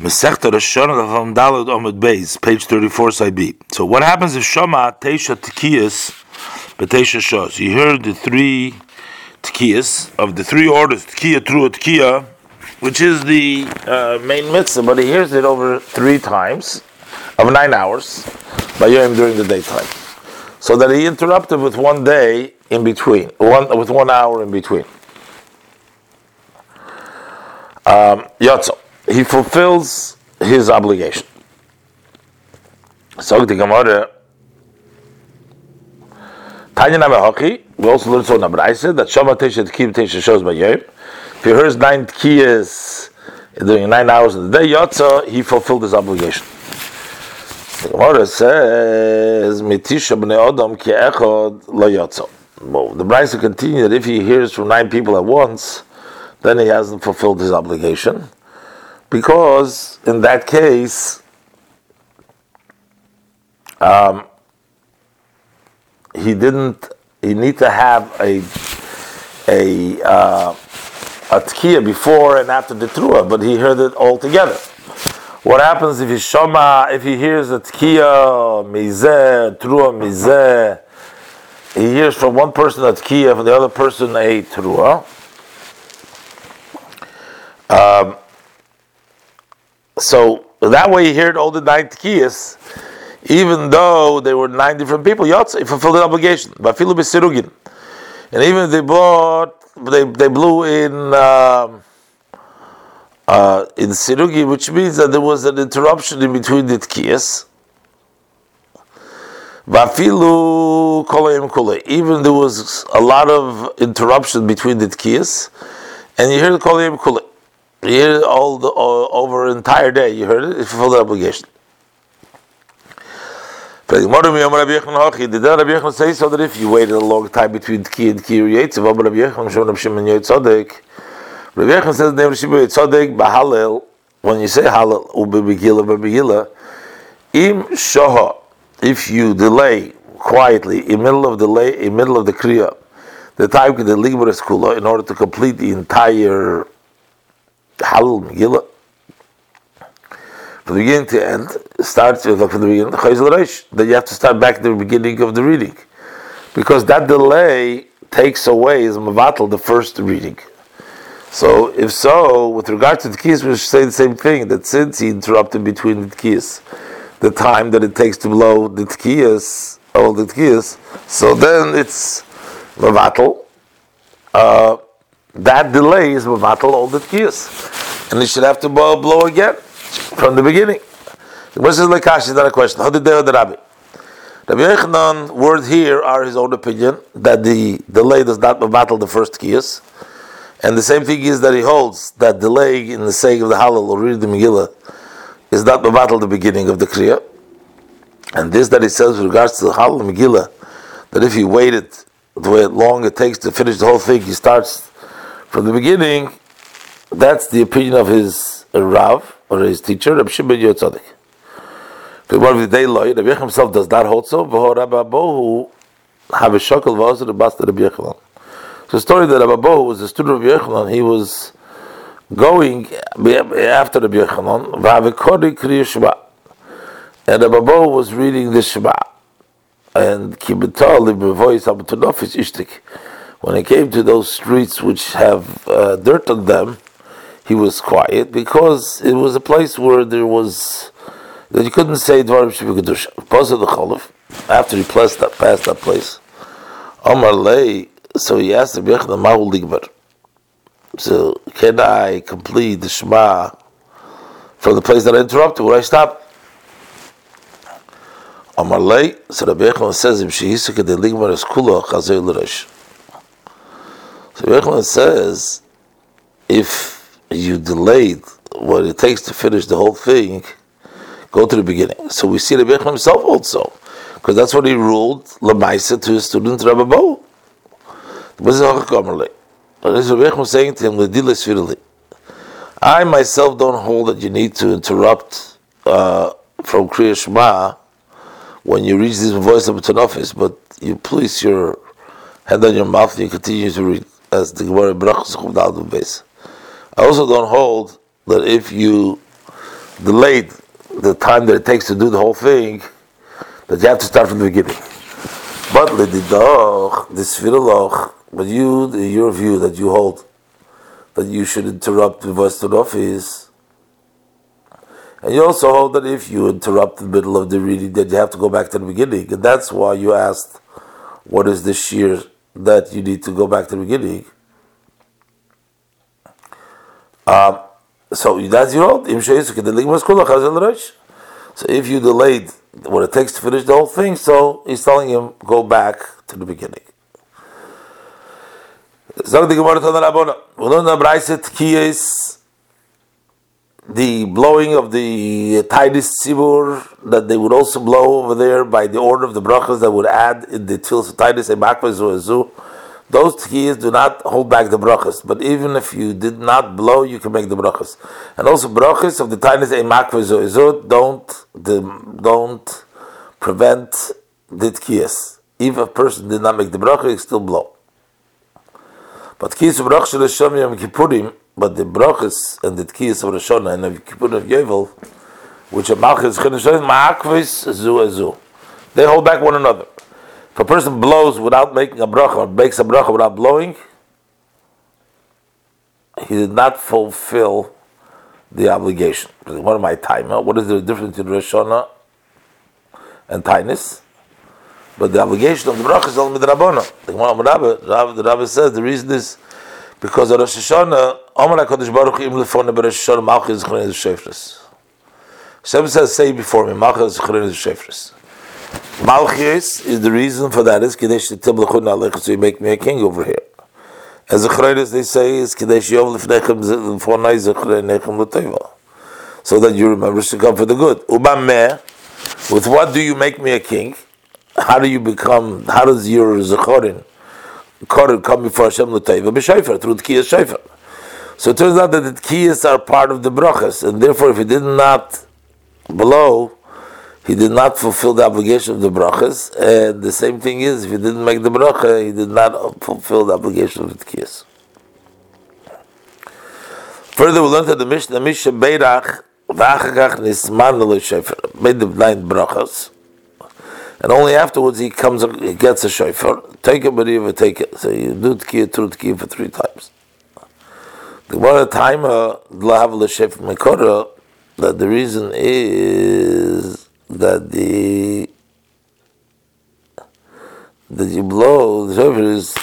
Masechta Roshana Lavam Dalad Omid Beis, page 34, side B. So what happens if Shama Teisha Tekiyas B'Teisha Shos? You heard the three Tekiyas, of the three orders, Tekiya, Trua, Tekiya, which is the uh, main mitzvah, but he hears it over three times of nine hours by Yom during the daytime. So that he interrupted with one day in between, one with one hour in between. Um, he fulfills his obligation. So the Gemara, Tanya Namahoki, we also learned so Nabraisa that Shama Tesha Tkiv Tesha shows by Yom. If he hears nine tkiyas during nine hours of the day, Yotza, he fulfilled his obligation. The Gemara says, Mitisha b'nei Adam ki echod lo Yotza. Well, the Brisa continues that if he hears from nine people at once, then he hasn't fulfilled his obligation because in that case, um, he didn't. He need to have a a uh, a tkiya before and after the trua, but he heard it all together. What happens if he shoma? If he hears a tkiya mizeh trua mizeh, he hears from one person a tkiya, from the other person a trua. So that way he heard all the nine tkiyas, even though there were nine different people, Yotze, fulfilled the obligation. Bafilu besirugin. And even if they bought, they, they blew in um, uh, in sirugi, which means that there was an interruption in between the tkiyas. Kolayim. Even there was a lot of interruption between the tkiyas, and you hear the kolayim kule. It all, the, all over an entire day. You heard it. It's fulfilled the obligation. But the Rabbi Did Yechon say so that if you waited a long time between Tki and Tki Yetziv, Rabbi Yechon Shon Rabbi Shimon Yotzodek, Rabbi Yechon says the name of Shimon Yotzodek, Bahalel, when you say Halel, Ubi Begila, Begila, Im Shoha, if you delay quietly in middle of delay, in middle of the Kriya, the time the Ligbar Kula, in order to complete the entire Halal Megillah. From the beginning to end, starts with from the beginning, then you have to start back at the beginning of the reading. Because that delay takes away, is Mavatal, the first reading. So, if so, with regard to the keys, we should say the same thing that since he interrupted between the keys, the time that it takes to blow the tkiyas, all the tkiyas, so then it's Mavatal. Uh, that delay is mevatel all the tkiyas, and he should have to blow, blow again from the beginning. His lekash? Is not a question. How did they the rabbi? Rabbi Yochanan word here are his own opinion that the delay does not mevatel the first tkiyas, and the same thing is that he holds that delay in the sake of the halal or read the Megillah is not mevatel the beginning of the kriya. And this that he says with regards to the halal Megillah, that if he waited the way long it takes to finish the whole thing, he starts from the beginning, that's the opinion of his uh, Rav or his teacher, Rabbi Shimon Yotzadik. The one of the day law, Rabbi Yechon himself does not hold so. V'ho Rabbi Abohu have a shakel v'ozer the basta Rabbi Yochanan. So the story that Rabbi Abohu was a student of Rabbi Yochanan, he was going eh, after Rabbi Yochanan, v'havekori kriya Shema. And Rabbi Abohu was reading the Shema. And kibbutah libevois abutanofis ishtik when it came to those streets which have uh, dirt on them, he was quiet because it was a place where there was that you couldn't say Dvarim Shivikadush. Because of the Cholif, after he passed that, passed that place, Omar Lay, so he asked the Yechna Mahul Ligbar. So, can I complete the Shema from the place that I interrupted, where I stopped? Omar Lay, so the Yechna says, Im Shehisuk de Ligbar is Kula Chazer L'Resh. So Yochanan says, if you delayed what it takes to finish the whole thing, go to the beginning. So we see the Yochanan himself also, because that's what he ruled Lamaisa to his student Rabbi Bo. This is Rabbi saying to him, I myself don't hold that you need to interrupt uh, from Kriya Shema when you reach this voice of Tanofis, but you place your hand on your mouth and you continue to read as the Gemara Brachos base. I also don't hold that if you delayed the time that it takes to do the whole thing, that you have to start from the beginning. But l'didoch, this viraloch, but you, your view that you hold, that you should interrupt the of office, and you also hold that if you interrupt the middle of the reading, that you have to go back to the beginning, and that's why you asked, what is the shear that you need to go back to the beginning? Um, so that's your hold. So if you delayed what it takes to finish the whole thing, so he's telling him go back to the beginning. Blowing of the Titus Sibur that they would also blow over there by the order of the brachas that would add in the Tils of Titus and Bakvaz those tkiyas do not hold back the brachas, but even if you did not blow, you can make the brachas. And also brachas of the tiniest emakvizot don't don't prevent the tkiyas. If a person did not make the bracha, he still blow. But tkiyas of brachas Rosh Yom Kippurim, but the brachas and the tkiyas of Rosh and of Kippur of Yovel, which are malchus cheneshonim ma'akvis zu azu, they hold back one another. If a person blows without making a bracha, or makes a bracha without blowing, he did not fulfill the obligation. What am I time? What is the difference between Rosh Hashanah and Tainis? But the obligation of the bracha is midrabona. The Rabbi, the Rabbi says the reason is because of Rosh Hashanah, Omer HaKadosh Baruch Im Lefone Berosh Hashanah Malchus Zechrein Shefres. Hashem says, say before me, Malchus Zechrein Shefres. Malchus is the reason for that is Kadesh Tiblachun Alech, so you make me a king over here. As the Chayres they say is Kadesh Yom Lefnechem Fonai Zechrenechem L'Teva. So that you remember to come for the good. Ubameh, with what do you make me a king? How do you become, how does your Zechorin, Korin come before Hashem L'Teva? B'Shayfer, through Tkiyas Shayfer. So it turns out that the Tkiyas are part of the brachas, and therefore if he did not blow, he did not fulfill the obligation of the brachas, and the same thing is, if he didn't make the bracha, he did not fulfill the obligation of the tkiyas. Further, we learned that the Mishnah, Mishnah Beirach, V'achakach nisman shefer, made the blind brachas, and only afterwards he comes, he gets a shofar, take it, but even take it. So you do tkiyah, through tkiyah for three times. The one time, lahav l'shefer mekora, that the reason is that the that you blow the shofar is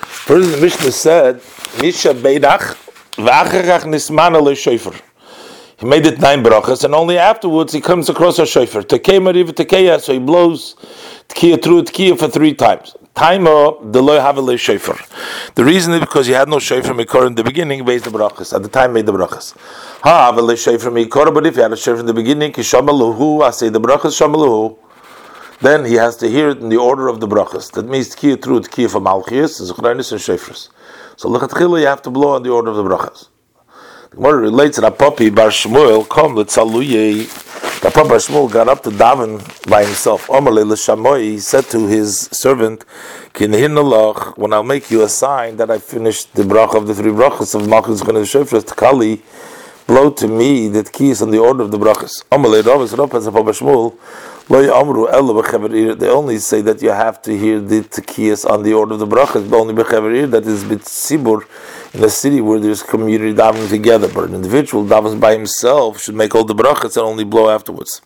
first the Mishnah said Misha Beidach v'achachach nismana shofar he made it nine brachas, and only afterwards he comes across a shofar. Tekei mariv tekeya, so he blows tekiya through tekiya for three times. Taima the loy have a shofar. The reason is because he had no shofar mikor in the beginning, based the brachas. At the time, made the brachas. Ha have a shofar mikor, but if he had a shofar in the beginning, kishamaluhu, I say the brachas shamaluhu. Then he has to hear it in the order of the brachas. That means tekiya through tekiya for malchias, zechreinis and shofars. So lechatchila you have to blow on the order of the brachas. The Gemara relates that Papi Bar Shmuel come l'tzaluye. The Papi Bar Shmuel got up to daven by himself. Omerle l'shamoy. He said to his servant, "Kinhin when I'll make you a sign that I finished the bracha of the three brachas of Malchus Chen Shofras Tkali, blow to me that key is on the order of the brachas." Omerle Rav is Rav as Papi Shmuel. They only say that you have to hear the tekiyas on the order of the brachas, but only bechaverir that is bit sibur in a city where there's community davening together. But an individual davens by himself should make all the brachas and only blow afterwards.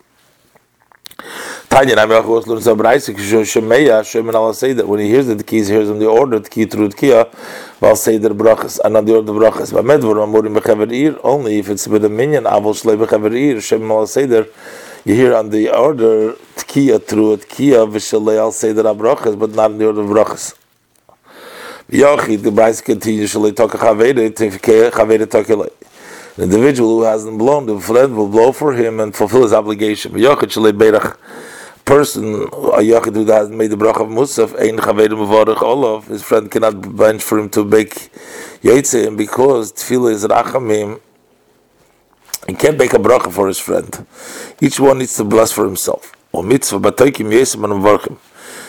Tanya I'm Namirach learns about Isaac Shemeya Shemin Allah say that when he hears the keys, he hears on the order key through the kia, while say the brachas and on the order the brachas. But medvar amurim bechaverir only if it's with a minyan avol shlei bechaverir Shemin Allah say there you hear on the order tkiya through tkiya v'shalei I'll say that brachas, but not in the order of brachas. Yochi, the Bryce continues shalei toka chaveda tifkei chaveda tokelei. An individual who hasn't blown, the friend will blow for him and fulfill his obligation. Yochi shalei beirach person, a yochid who has made the bracha of Musaf, ein chaveda mevarach olav, his friend cannot bench for him to make yotzei, because tefillah is rachamim, he can't make a bracha for his friend. Each one needs to bless for himself. Or mitzvah batoikim yesim and.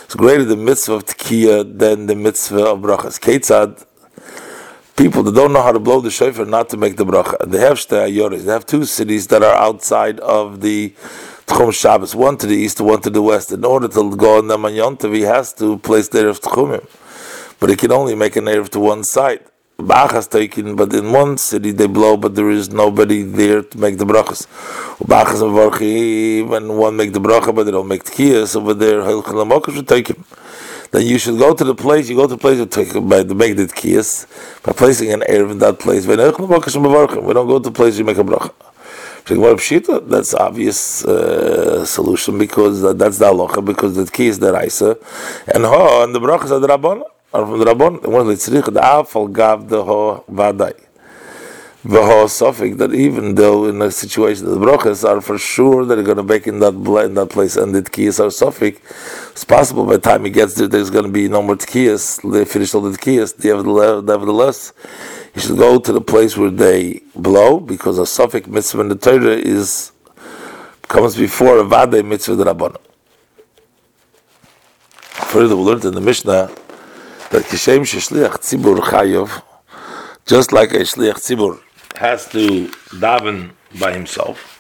It's greater the mitzvah of tekiya than the mitzvah of brachas. Ketzad people that don't know how to blow the shofar not to make the bracha. They have shtei They have two cities that are outside of the Tchum Shabbos, one to the east, one to the west. In order to go on the Yontav, he has to place the of Tchumim. But he can only make an Erev to one side. Bach has taken, but in one city they blow, but there is nobody there to make the brachas. Bach is when one make the bracha, but they don't make the kiyas over there. Hilchel should take him. Then you should go to the place. You go to the place to take by to make the kiyas by placing an erev in that place. We don't go to the place you make a bracha. That's obvious uh, solution because that's the halacha because the key is the raisa and ho and the brachas are the rabbon or from the rabbon one the tzrich the gav the ho vaday the suffix that even though in a situation the brachas are for sure that they're going to make in that in that place and the tkiyas are suffix, it's possible by the time he gets there there's going to be no more tkiyas. They finish all the tkiyas. Nevertheless, he should go to the place where they blow because a suffix mitzvah in the Torah is comes before a vade mitzvah the rabbana. Further, we learned in the Mishnah that kishem sheshliach tzibur chayov, just like a shliach tzibur has to daven by himself.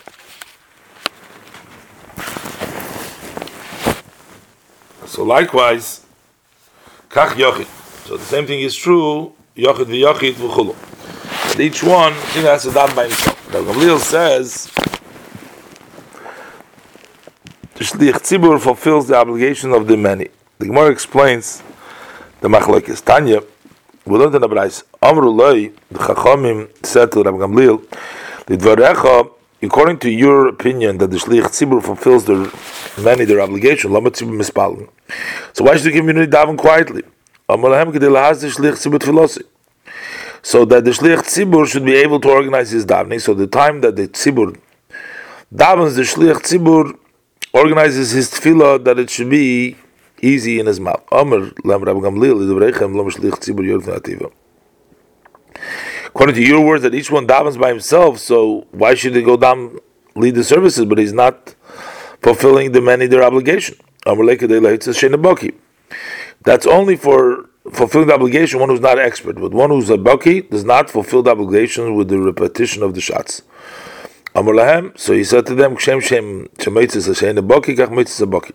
So likewise, kach yochid. So the same thing is true, yochid v'yochid v'chulu. Each one, he has to daven by himself. The Gamliel says, the shliach tzibur fulfills the obligation of the many. The Gemara explains the machlokes. Tanya, we learned in the Brais, Amru Loi, the Chachamim said to Rabbi Gamliel, the Dvarecha, according to your opinion that the Shlich Tzibur fulfills their many their obligation, Lama Tzibur Mispalin. So why should the community daven quietly? Amru Lahem Kedil has the Shlich Tzibur Tfilosi. So that the Shlich Tzibur should be able to organize his davening, so the time that the Tzibur davens, the Shlich Tzibur organizes his tefillah that it should be easy in his mouth. Amr lam Rabbi Gamliel is lam shlich tzibur nativa. According to your words, that each one davens by himself, so why should he go down lead the services? But he's not fulfilling the many their obligation. That's only for fulfilling the obligation one who's not expert. But one who's a baki does not fulfill the obligation with the repetition of the shots. So he said to them, Kshem Shem Baki, Kach.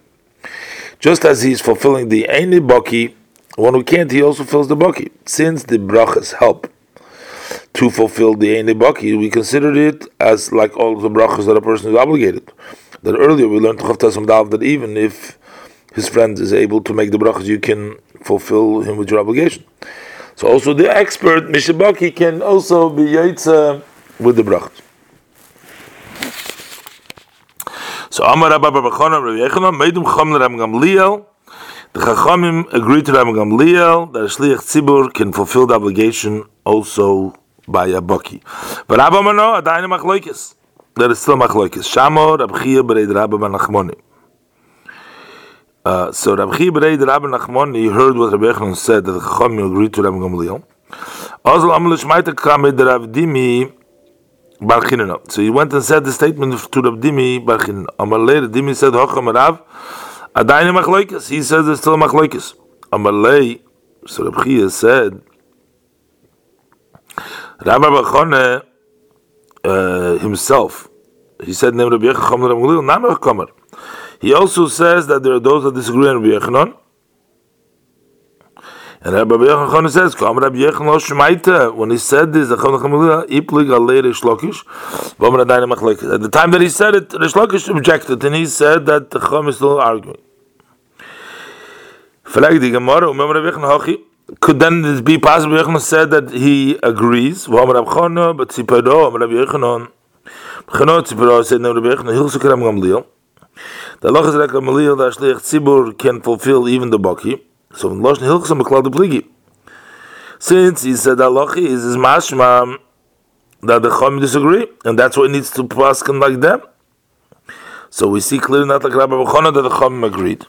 Just as he is fulfilling the Eini Baki, one who can't, he also fills the Baki. Since the brachas help to fulfill the Eini Baki, we consider it as like all the brachas that a person is obligated. That earlier we learned that even if his friend is able to make the brachas, you can fulfill him with your obligation. So also the expert Mishabaki can also be yaitza with the brachas. So Amar Rabba Bar Bachana Rabbi Yochanan made him Chacham Rabbi Gamliel. The Chachamim agreed to Rabbi Gamliel that a Shliach Tzibur can fulfill the obligation also by a Baki. But Rabba Mano, Adayin Machloikis. That is still Machloikis. Shamo Rabbi Chia Bereid Rabba Ben Uh, so Rabbi Chia Bereid Rabba Nachmoni heard what Rabbi Yochanan said that the Chachamim agreed to Rabbi Gamliel. Also Amal Shmaita Kamed Rav Dimi Bar Chinana. So he went and said the statement to Rab Dimi Bar Chinana. Amar later, Dimi said, Hocham Rav, Adayne Machloikis. He says there's still Machloikis. Amar lei, so Rab Chia said, Rabbi Bachone uh, himself, he said, name Rabbi Yechon Rab Galil, Namar Kamer. He also says that there are those that disagree on Rabbi Yochanan, and Rabbi Yochanan says, "Come Rabbi Yochanan Shmaita." When he said this, the Chachamim Chamulia iplig alei Rish Lakish. At the time that he said it, Rish Lakish objected, and he said that the Chacham is still arguing. Vielleicht die Gemara, um Rabbi Yochanan Hachi. Could then this be possible? Yochanan said that he agrees. V'am Rabbi Chana, but Tzipado, Rabbi Yochanan. Chana Tzipado said, "No, Rabbi Yochanan Hilsa Karam Gamliel." The Allah is like Gamliel that Shliach Tzibur can fulfill even the Baki. So in Lashon Hilchas Meklal Pligi. Since he said Alochi is his mashma that the Chom disagree, and that's he needs to paskin like them. So we see clearly not like Rabbi Bechona that the Chom agreed.